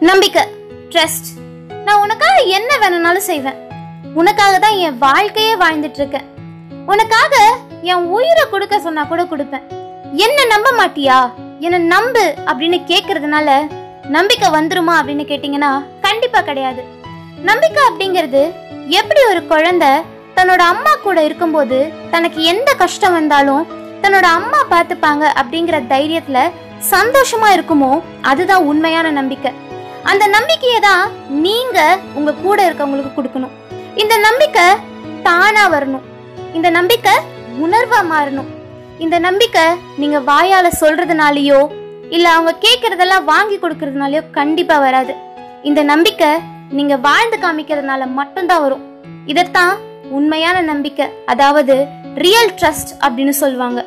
நம்பிக்கை ட்ரஸ்ட் நான் உனக்காக என்ன வேணும்னாலும் செய்வேன். உனக்காக தான் என் வாழ்க்கையே வாழ்ந்துட்டு இருக்கேன். உனக்காக என் உயிரை கொடுக்க சொன்னா கூட கொடுப்பேன். என்ன நம்ப மாட்டியா? என்ன நம்பு அப்படின்னு கேக்குறதுனால நம்பிக்கை வந்துருமா அப்படின்னு கேட்டிங்கன்னா கண்டிப்பா கிடையாது. நம்பிக்கை அப்படிங்கிறது எப்படி ஒரு குழந்தை தன்னோட அம்மா கூட இருக்கும்போது தனக்கு எந்த கஷ்டம் வந்தாலும் தன்னோட அம்மா பார்த்துப்பாங்க அப்படிங்கிற தைரியத்துல சந்தோஷமா இருக்குமோ அதுதான் உண்மையான நம்பிக்கை. அந்த நம்பிக்கையை தான் நீங்க உங்க கூட இருக்கவங்களுக்கு கொடுக்கணும். இந்த நம்பிக்கை தானா வரணும். இந்த நம்பிக்கை உணர்வா மாறணும். இந்த நம்பிக்கை நீங்க வாயால சொல்றதுனாலயோ இல்ல அவங்க கேக்குறதெல்லாம் வாங்கி கொடுக்கறதுனாலயோ கண்டிப்பா வராது. இந்த நம்பிக்கை நீங்க வாழ்ந்து காமிக்கிறதுனால மட்டும்தான் வரும். இதத்தான் உண்மையான நம்பிக்கை அதாவது ரியல் ட்ரஸ்ட் அப்படின்னு சொல்லுவாங்க.